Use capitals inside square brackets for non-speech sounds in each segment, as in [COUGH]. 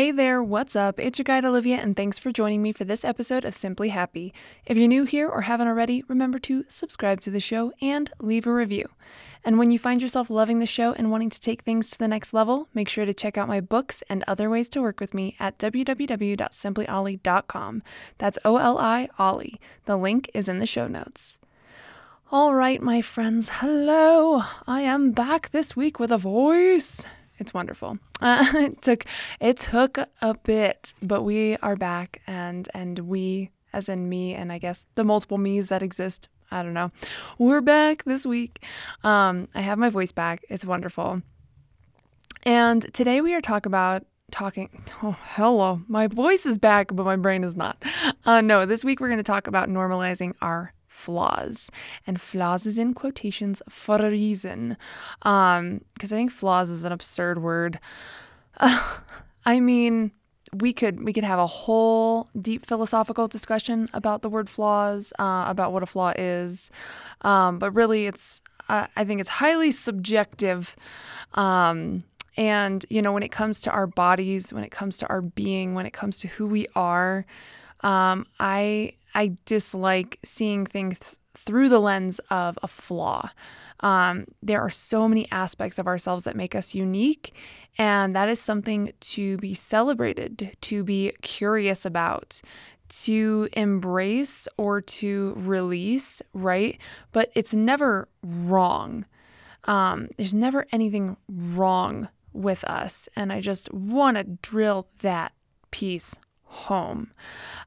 Hey there, what's up? It's your guide Olivia, and thanks for joining me for this episode of Simply Happy. If you're new here or haven't already, remember to subscribe to the show and leave a review. And when you find yourself loving the show and wanting to take things to the next level, make sure to check out my books and other ways to work with me at www.simplyolly.com. That's O L I Ollie. The link is in the show notes. All right, my friends, hello. I am back this week with a voice. It's wonderful. [LAUGHS] Uh, it took it took a bit, but we are back, and and we, as in me, and I guess the multiple me's that exist. I don't know. We're back this week. Um, I have my voice back. It's wonderful. And today we are talking about talking. Oh, hello. My voice is back, but my brain is not. [LAUGHS] Uh, no, this week we're going to talk about normalizing our flaws. And flaws is in quotations for a reason. Um, because I think flaws is an absurd word. Uh, [SIGHS] I mean, we could we could have a whole deep philosophical discussion about the word flaws, uh, about what a flaw is, um, but really, it's uh, I think it's highly subjective. Um, and you know, when it comes to our bodies, when it comes to our being, when it comes to who we are, um, I I dislike seeing things through the lens of a flaw. Um, there are so many aspects of ourselves that make us unique, and that is something to be celebrated, to be curious about, to embrace or to release, right? But it's never wrong. Um, there's never anything wrong with us. And I just want to drill that piece home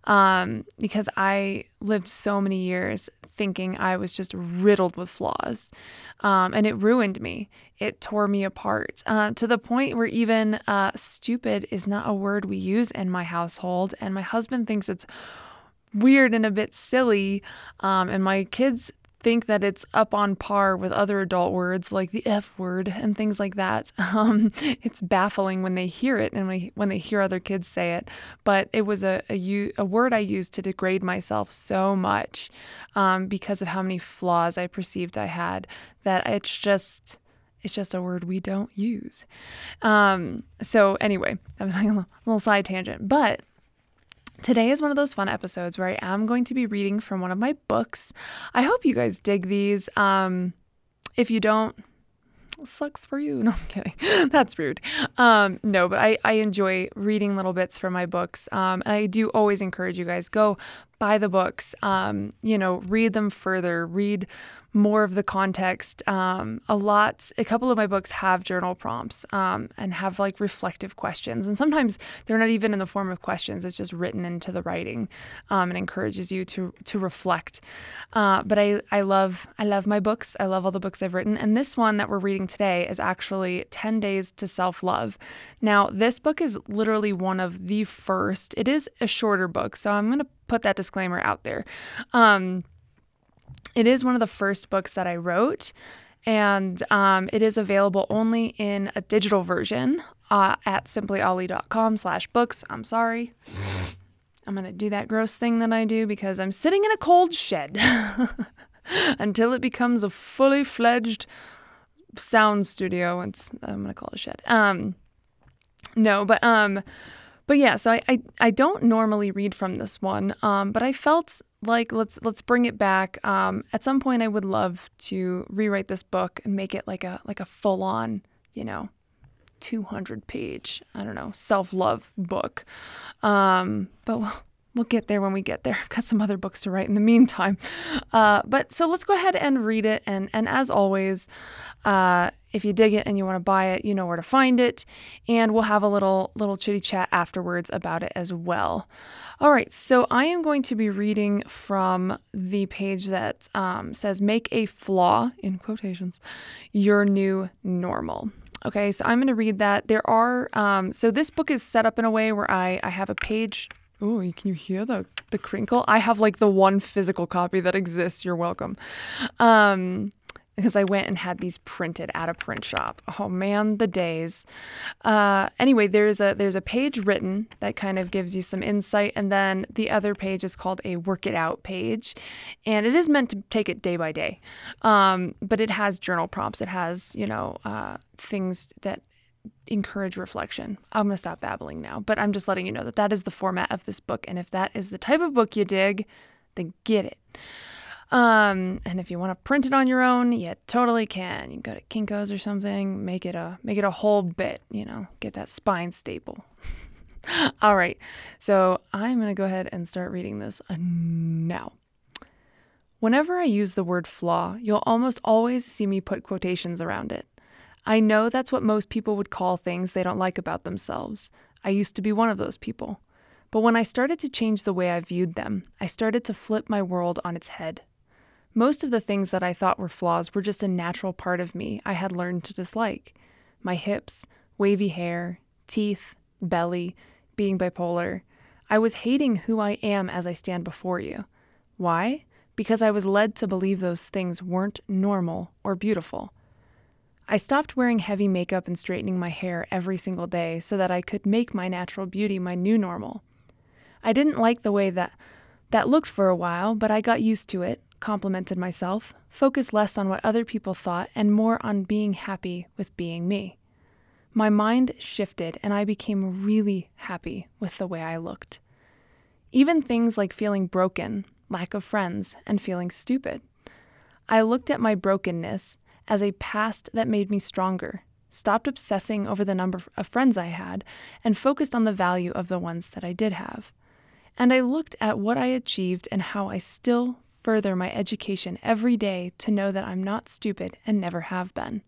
um, because I lived so many years thinking I was just riddled with flaws. Um, and it ruined me. It tore me apart uh, to the point where even uh, stupid is not a word we use in my household. And my husband thinks it's weird and a bit silly. Um, and my kids think that it's up on par with other adult words like the F word and things like that. [LAUGHS] Um, it's baffling when they hear it and when they hear other kids say it. But it was a, a, a word I used to degrade myself so much um, because of how many flaws I perceived I had that it's just it's just a word we don't use. Um, so anyway, that was like a little, a little side tangent, but Today is one of those fun episodes where I am going to be reading from one of my books. I hope you guys dig these. Um, if you don't, sucks for you. [LAUGHS] No, I'm kidding. [LAUGHS] That's rude. Um, no, but I, I enjoy reading little bits from my books. Um, and I do always encourage you guys go buy the books. Um, you know, read them further. Read more of the context. Um, a lot, a couple of my books have journal prompts um, and have like reflective questions. And sometimes they're not even in the form of questions, it's just written into the writing um, and encourages you to, to reflect. Uh, but I, I love, I love my books. I love all the books I've written. And this one that we're reading today is actually 10 Days to Self Love. Now, this book is literally one of the first, it is a shorter book. So I'm going to put that disclaimer out there. Um, it is one of the first books that I wrote, and um, it is available only in a digital version uh, at simplyolly.com slash books. I'm sorry. I'm going to do that gross thing that I do because I'm sitting in a cold shed [LAUGHS] until it becomes a fully fledged sound studio. It's, I'm going to call it a shed. Um, no, but um, but yeah, so I, I, I don't normally read from this one, um, but I felt like let's let's bring it back. Um, at some point, I would love to rewrite this book and make it like a like a full on, you know, 200 page I don't know self love book. Um, but we'll, we'll get there when we get there. [LAUGHS] I've got some other books to write in the meantime. Uh, but so let's go ahead and read it. And and as always, uh, if you dig it and you want to buy it, you know where to find it, and we'll have a little little chitty chat afterwards about it as well. All right, so I am going to be reading from the page that um, says "Make a flaw" in quotations your new normal. Okay, so I'm going to read that. There are um, so this book is set up in a way where I I have a page. Oh, can you hear the the crinkle? I have like the one physical copy that exists. You're welcome. Um, because I went and had these printed at a print shop. Oh man, the days. Uh, anyway, there's a there's a page written that kind of gives you some insight, and then the other page is called a work it out page, and it is meant to take it day by day. Um, but it has journal prompts. It has you know uh, things that encourage reflection. I'm going to stop babbling now, but I'm just letting you know that that is the format of this book, and if that is the type of book you dig, then get it. Um, and if you want to print it on your own, you totally can. You can go to Kinko's or something, make it a make it a whole bit, you know, get that spine staple. [LAUGHS] All right. So, I'm going to go ahead and start reading this now. Whenever I use the word flaw, you'll almost always see me put quotations around it. I know that's what most people would call things they don't like about themselves. I used to be one of those people. But when I started to change the way I viewed them, I started to flip my world on its head. Most of the things that I thought were flaws were just a natural part of me I had learned to dislike my hips, wavy hair, teeth, belly, being bipolar. I was hating who I am as I stand before you. Why? Because I was led to believe those things weren't normal or beautiful. I stopped wearing heavy makeup and straightening my hair every single day so that I could make my natural beauty my new normal. I didn't like the way that that looked for a while, but I got used to it complimented myself, focused less on what other people thought and more on being happy with being me. My mind shifted and I became really happy with the way I looked. Even things like feeling broken, lack of friends, and feeling stupid. I looked at my brokenness as a past that made me stronger, stopped obsessing over the number of friends I had, and focused on the value of the ones that I did have. And I looked at what I achieved and how I still further my education every day to know that I'm not stupid and never have been.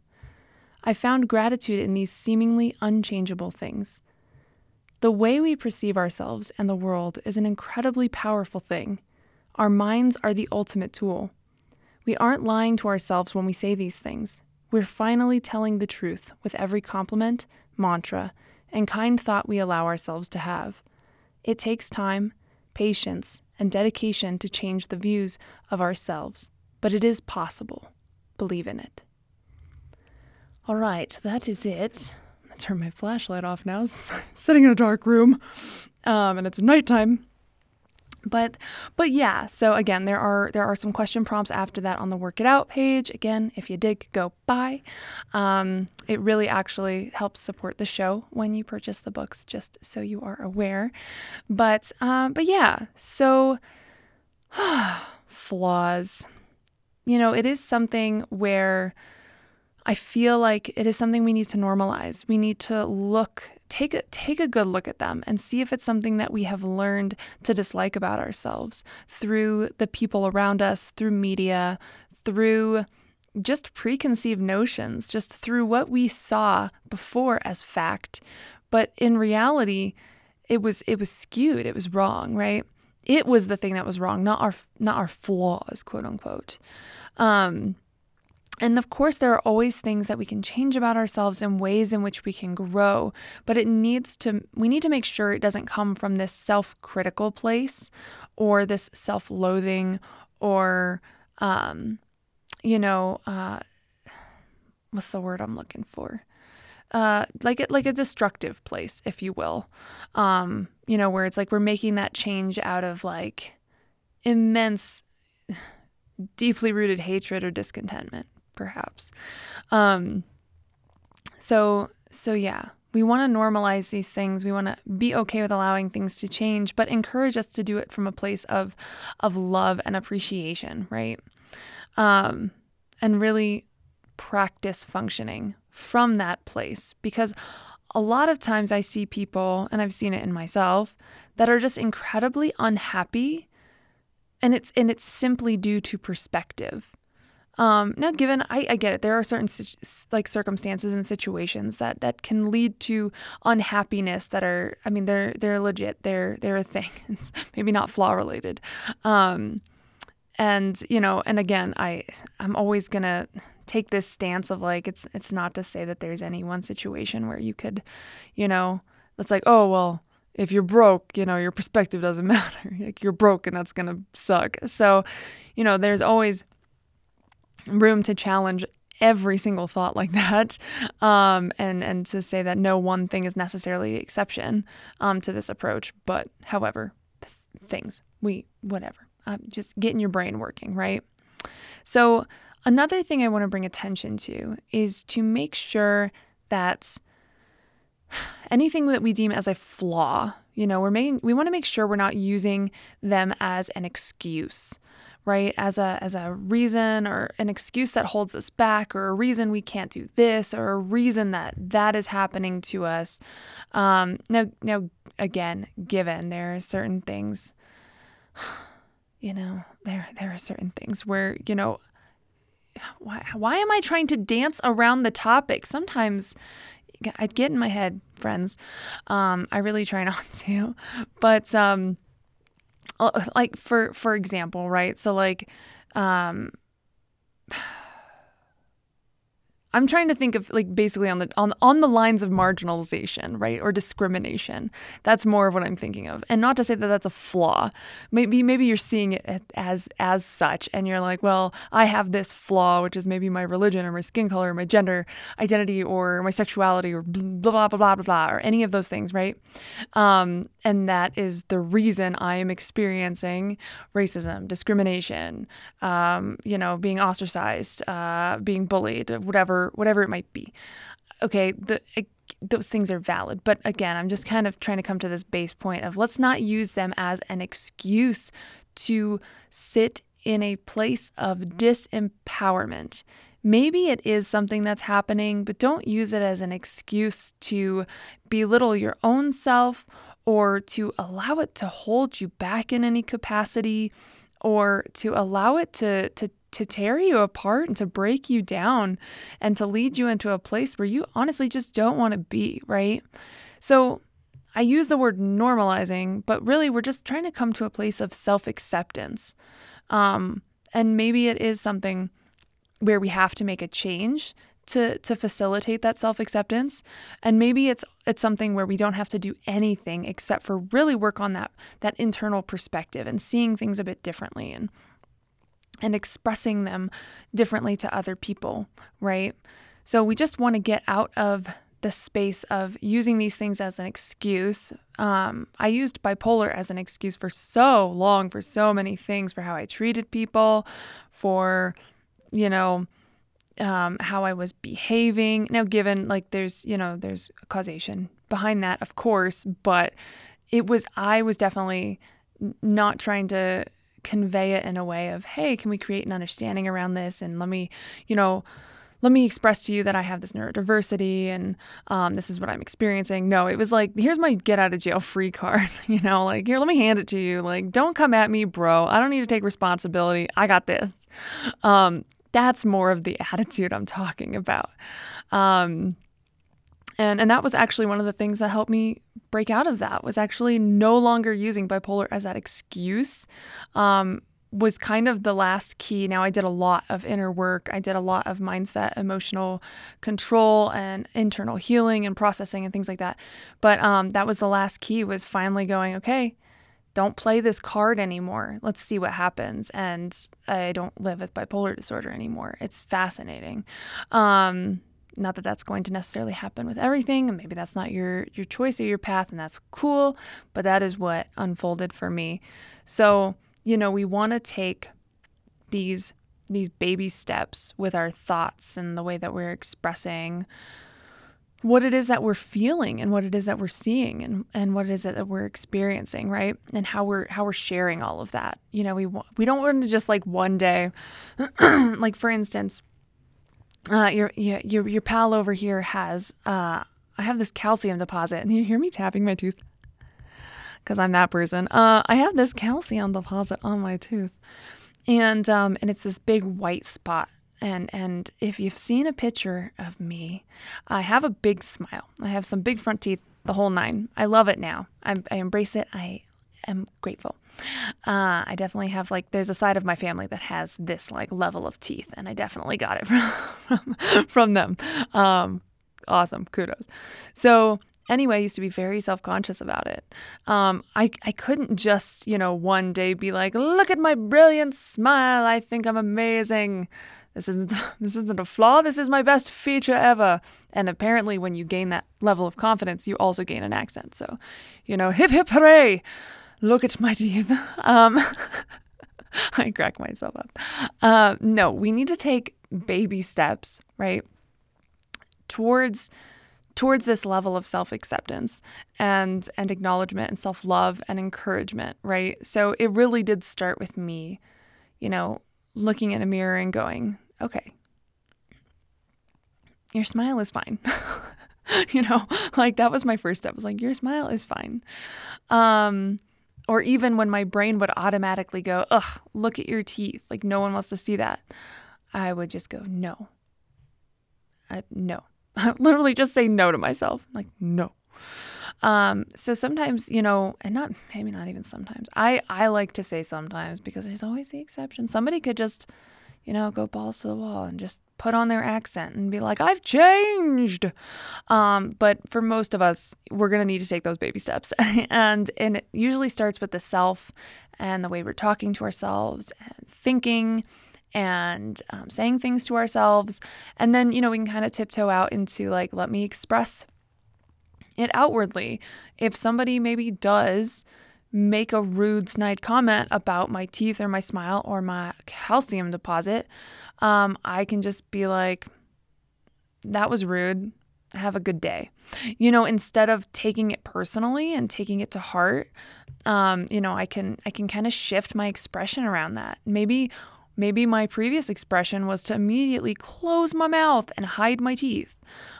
I found gratitude in these seemingly unchangeable things. The way we perceive ourselves and the world is an incredibly powerful thing. Our minds are the ultimate tool. We aren't lying to ourselves when we say these things. We're finally telling the truth with every compliment, mantra, and kind thought we allow ourselves to have. It takes time, patience, and dedication to change the views of ourselves, but it is possible. Believe in it. All right, that is it. I'm gonna turn my flashlight off now. [LAUGHS] Sitting in a dark room, um, and it's nighttime but but yeah so again there are there are some question prompts after that on the work it out page. Again if you dig go buy. Um, it really actually helps support the show when you purchase the books just so you are aware. But um, but yeah so [SIGHS] flaws. You know it is something where I feel like it is something we need to normalize. We need to look take a take a good look at them and see if it's something that we have learned to dislike about ourselves through the people around us, through media, through just preconceived notions, just through what we saw before as fact. But in reality, it was it was skewed, it was wrong, right? It was the thing that was wrong, not our not our flaws, quote unquote. Um, and of course, there are always things that we can change about ourselves and ways in which we can grow, but it needs to, we need to make sure it doesn't come from this self critical place or this self loathing or, um, you know, uh, what's the word I'm looking for? Uh, like it, like a destructive place, if you will. Um, you know, where it's like we're making that change out of like immense, [SIGHS] deeply rooted hatred or discontentment perhaps. Um, so so yeah, we want to normalize these things. We want to be okay with allowing things to change, but encourage us to do it from a place of of love and appreciation, right? Um, and really practice functioning from that place because a lot of times I see people, and I've seen it in myself, that are just incredibly unhappy, and it's and it's simply due to perspective. Um, now, given I, I get it, there are certain like circumstances and situations that that can lead to unhappiness that are, I mean, they're they're legit, they're they're a thing. [LAUGHS] maybe not flaw related, um, and you know, and again, I I'm always gonna take this stance of like it's it's not to say that there's any one situation where you could, you know, it's like oh well if you're broke, you know, your perspective doesn't [LAUGHS] matter. Like you're broke and that's going to suck. So, you know, there's always room to challenge every single thought like that um, and and to say that no one thing is necessarily the exception um, to this approach but however th- things we whatever uh, just getting your brain working right? So another thing i want to bring attention to is to make sure that anything that we deem as a flaw you know we're making we want to make sure we're not using them as an excuse right as a as a reason or an excuse that holds us back or a reason we can't do this or a reason that that is happening to us. Um, now now again given there are certain things [SIGHS] you know there there are certain things where you know why why am i trying to dance around the topic? Sometimes i get in my head friends um, i really try [LAUGHS] not to but um, like for for example, right? So like um [SIGHS] I'm trying to think of like basically on the on on the lines of marginalization, right, or discrimination. That's more of what I'm thinking of, and not to say that that's a flaw. Maybe maybe you're seeing it as as such, and you're like, well, I have this flaw, which is maybe my religion or my skin color, or my gender identity, or my sexuality, or blah blah blah blah blah, blah or any of those things, right? Um, and that is the reason I am experiencing racism, discrimination, um, you know, being ostracized, uh, being bullied, whatever whatever it might be. Okay, the those things are valid, but again, I'm just kind of trying to come to this base point of let's not use them as an excuse to sit in a place of disempowerment. Maybe it is something that's happening, but don't use it as an excuse to belittle your own self or to allow it to hold you back in any capacity or to allow it to to to tear you apart and to break you down and to lead you into a place where you honestly just don't want to be, right? So I use the word normalizing, but really we're just trying to come to a place of self acceptance. Um, and maybe it is something where we have to make a change to to facilitate that self-acceptance and maybe it's it's something where we don't have to do anything except for really work on that that internal perspective and seeing things a bit differently and and expressing them differently to other people, right? So we just want to get out of the space of using these things as an excuse. Um, I used bipolar as an excuse for so long, for so many things, for how I treated people, for, you know, um, how I was behaving. Now, given like there's, you know, there's causation behind that, of course, but it was, I was definitely not trying to convey it in a way of, hey, can we create an understanding around this? And let me, you know, let me express to you that I have this neurodiversity and um, this is what I'm experiencing. No, it was like, here's my get out of jail free card. [LAUGHS] You know, like, here, let me hand it to you. Like, don't come at me, bro. I don't need to take responsibility. I got this. Um, that's more of the [LAUGHS] attitude I'm talking about. Um, and and that was actually one of the things that helped me break out of that was actually no longer using bipolar as that excuse um, was kind of the last key. Now i did a lot of inner work. I did a lot of mindset emotional control and internal healing and processing and things like that. But um, that was the last key was finally going okay don't play this card anymore. Let's see what happens. And I don't live with bipolar disorder anymore. It's fascinating. Um, not that that's going to necessarily happen with everything, maybe that's not your your choice or your path, and that's cool. But that is what unfolded for me. So you know, we want to take these these baby steps with our thoughts and the way that we're expressing what it is that we're feeling and what it is that we're seeing and, and what it is that we're experiencing right? And how we're how we're sharing all of that. You know we we don't want to just like one day [CLEARS THROAT] like for instance uh, your, your your pal over here has uh, I have this calcium deposit, and you hear me tapping my tooth? Because I'm that person. Uh, I have this calcium deposit on my tooth, and um, and it's this big white spot and and if you've seen a picture of me, I have a big smile. I have some big front teeth, the whole nine. I love it now. I, I embrace it. I am grateful. Uh, I definitely have like there's a side of my family that has this like level of teeth, and I definitely got it [LAUGHS] from from them. Um, awesome, kudos. So anyway, I used to be very self conscious about it. Um, I, I couldn't just, you know, one day be like, look at my brilliant smile. I think I'm amazing. This isn't [LAUGHS] this isn't a flaw. This is my best feature ever. And apparently, when you gain that level of confidence, you also gain an accent. So, you know, hip hip hooray! Look at my teeth. [LAUGHS] Um, [LAUGHS] I crack myself up. Uh, no, we need to take baby steps, right, towards towards this level of self-acceptance and and acknowledgement and self-love and encouragement, right? So it really did start with me, you know, looking in a mirror and going, "Okay. Your smile is fine." [LAUGHS] you know, like that was my first step. I was like, "Your smile is fine." Um or even when my brain would automatically go, "Ugh, look at your teeth." Like no one wants to see that. I would just go, "No." Uh, no I [LAUGHS] literally just say no to myself. Like, no. Um, so sometimes, you know, and not maybe not even sometimes. I I like to say sometimes because there's always the exception. Somebody could just, you know, go balls to the wall and just put on their accent and be like, "I've changed." Um, but for most of us, we're gonna need to take those baby steps, [LAUGHS] and and it usually starts with the self and the way we're talking to ourselves and thinking and um, saying things to ourselves. And then, you know, we can kind of tiptoe out into like, let me express it outwardly. If somebody maybe does make a rude, snide comment about my teeth or my smile or my calcium deposit, um, I can just be like, that was rude. Have a good day. You know, instead of taking it personally and taking it to heart, um, you know, I can I can kind of shift my expression around that. Maybe Maybe my previous expression was to immediately close my mouth and hide my teeth.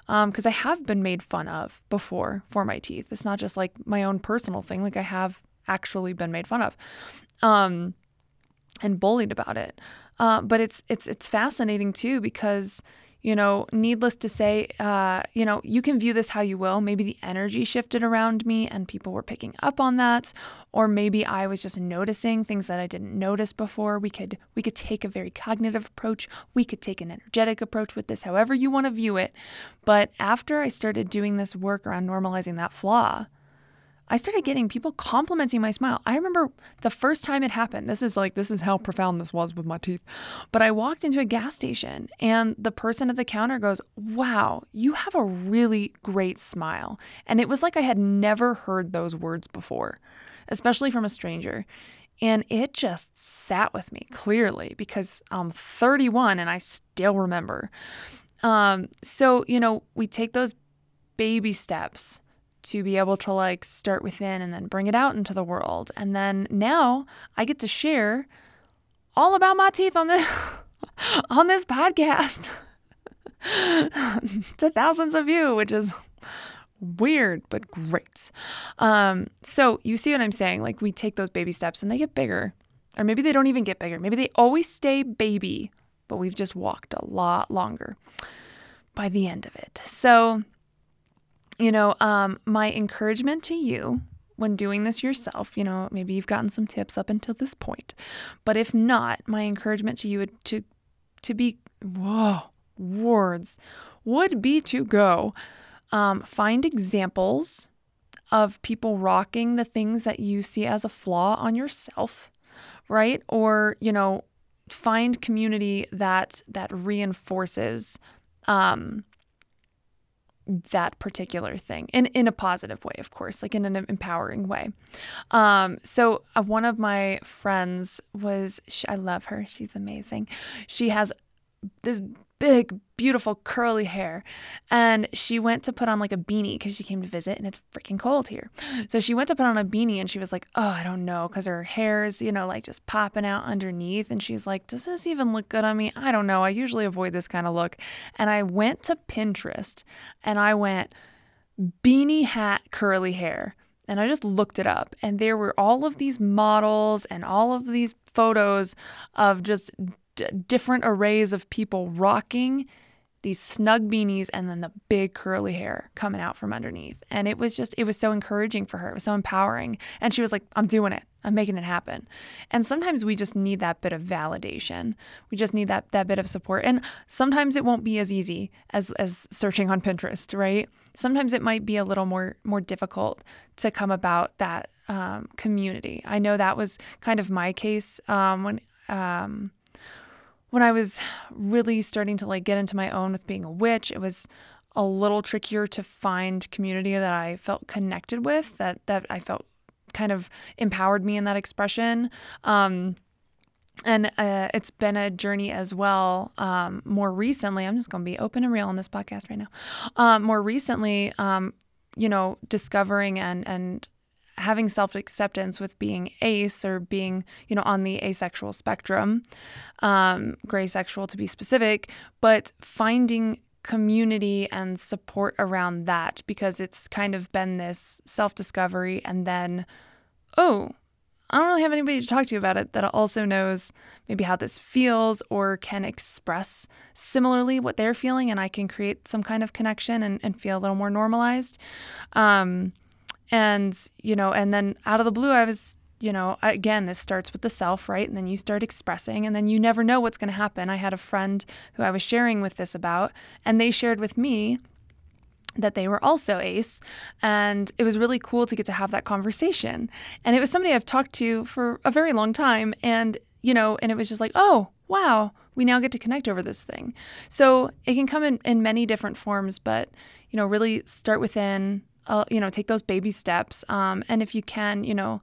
Because um, I have been made fun of before for my teeth. It's not just like my own personal thing, like I have actually been made fun of um, and bullied about it. Uh, but it's it's it's fascinating too because you know, needless to say, uh, you know, you can view this how you will. Maybe the energy shifted around me and people were picking up on that, or maybe I was just noticing things that I didn't notice before. We could we could take a very cognitive approach. We could take an energetic approach with this, however you want to view it. But after I started doing this work around normalizing that flaw, I started getting people complimenting my smile. I remember the first time it happened. This is like, this is how profound this was with my teeth. But I walked into a gas station and the person at the counter goes, Wow, you have a really great smile. And it was like I had never heard those words before, especially from a stranger. And it just sat with me clearly because I'm 31 and I still remember. Um, so, you know, we take those baby steps to be able to like start within and then bring it out into the world. And then now I get to share all about my teeth on this [LAUGHS] on this podcast [LAUGHS] to thousands of you, which is weird but great. Um, so you see what I'm saying? Like we take those baby steps and they get bigger, or maybe they don't even get bigger. Maybe they always stay baby, but we've just walked a lot longer by the end of it. So you know, um, my encouragement to you when doing this yourself, you know, maybe you've gotten some tips up until this point, but if not, my encouragement to you would to to be whoa words would be to go um, find examples of people rocking the things that you see as a flaw on yourself, right? Or you know, find community that that reinforces um, that particular thing in in a positive way of course like in an empowering way. Um so uh, one of my friends was she, i love her. She's amazing. She has this big, beautiful curly hair. And she went to put on like a beanie because she came to visit and it's freaking cold here. So she went to put on a beanie and she was like, oh, I don't know, because her hair's, you know, like just popping out underneath. And she's like, does this even look good on me? I don't know. I usually avoid this kind of look. And I went to Pinterest and I went, beanie hat curly hair. And I just looked it up, and there were all of these models and all of these photos of just d- different arrays of people rocking these snug beanies and then the big curly hair coming out from underneath. And it was just, it was so encouraging for her. It was so empowering. And she was like, I'm doing it. I'm making it happen. And sometimes we just need that bit of validation. We just need that that bit of support. And sometimes it won't be as easy as as searching on Pinterest, right? Sometimes it might be a little more more difficult to come about that um, community. I know that was kind of my case um, when um, when I was really starting to like get into my own with being a witch, it was a little trickier to find community that I felt connected with, that that I felt kind of empowered me in that expression. Um, and uh, it's been a journey as well. Um, more recently, I'm just going to be open and real on this podcast right now. Um, more recently, um, you know, discovering and and having self acceptance with being ace or being, you know, on the asexual spectrum, um, gray sexual to be specific, but finding community and support around that because it's kind of been this self discovery and then, oh, I don't really have anybody to talk to about it that also knows maybe how this feels or can express similarly what they're feeling, and I can create some kind of connection and, and feel a little more normalized. Um, and, you know, and then out of the blue, I was, you know, again, this starts with the self, right? And then you start expressing, and then you never know what's going to happen. I had a friend who I was sharing with this about, and they shared with me that they were also ace and it was really cool to get to have that conversation and it was somebody i've talked to for a very long time and you know and it was just like oh wow we now get to connect over this thing so it can come in, in many different forms but you know really start within uh, you know, take those baby steps. Um, and if you can, you know,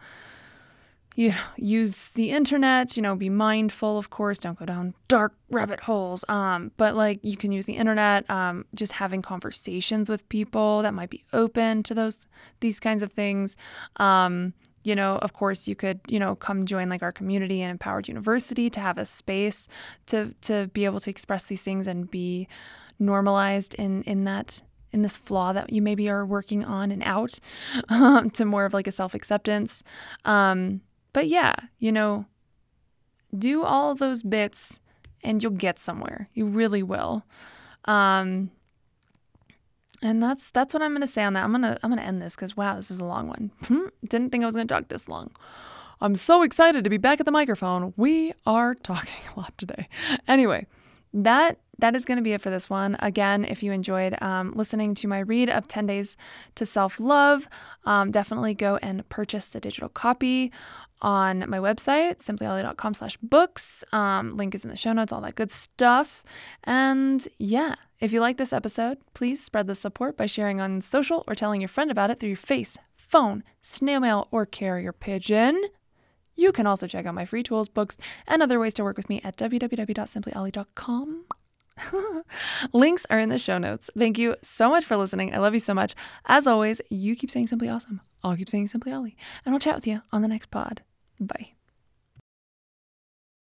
you [LAUGHS] use the internet, you know, be mindful, of course, don't go down dark rabbit holes. Um, but like you can use the internet, um, just having conversations with people that might be open to those, these kinds of things. Um, you know, of course, you could, you know, come join like our community and Empowered University to have a space to to be able to express these things and be normalized in in that in this flaw that you maybe are working on and out [LAUGHS] um, to more of like a self acceptance. Um, but yeah, you know, do all those bits and you'll get somewhere. You really will. Um, and that's that's what I'm gonna say on that. I'm gonna I'm gonna end this because wow, this is a long one. [LAUGHS] Didn't think I was gonna talk this long. I'm so excited to be back at the microphone. We are talking [LAUGHS] a lot today. Anyway, that that is going to be it for this one. Again, if you enjoyed um, listening to my read of 10 Days to Self Love, um, definitely go and purchase the digital copy on my website, simplyolly.com slash books. Um, link is in the show notes, all that good stuff. And yeah, if you like this episode, please spread the support by sharing on social or telling your friend about it through your face, phone, snail mail, or carrier pigeon. You can also check out my free tools, books, and other ways to work with me at www.simplyolly.com. [LAUGHS] Links are in the show notes. Thank you so much for listening. I love you so much. As always, you keep saying simply awesome. I'll keep saying simply Ollie. And I'll chat with you on the next pod. Bye.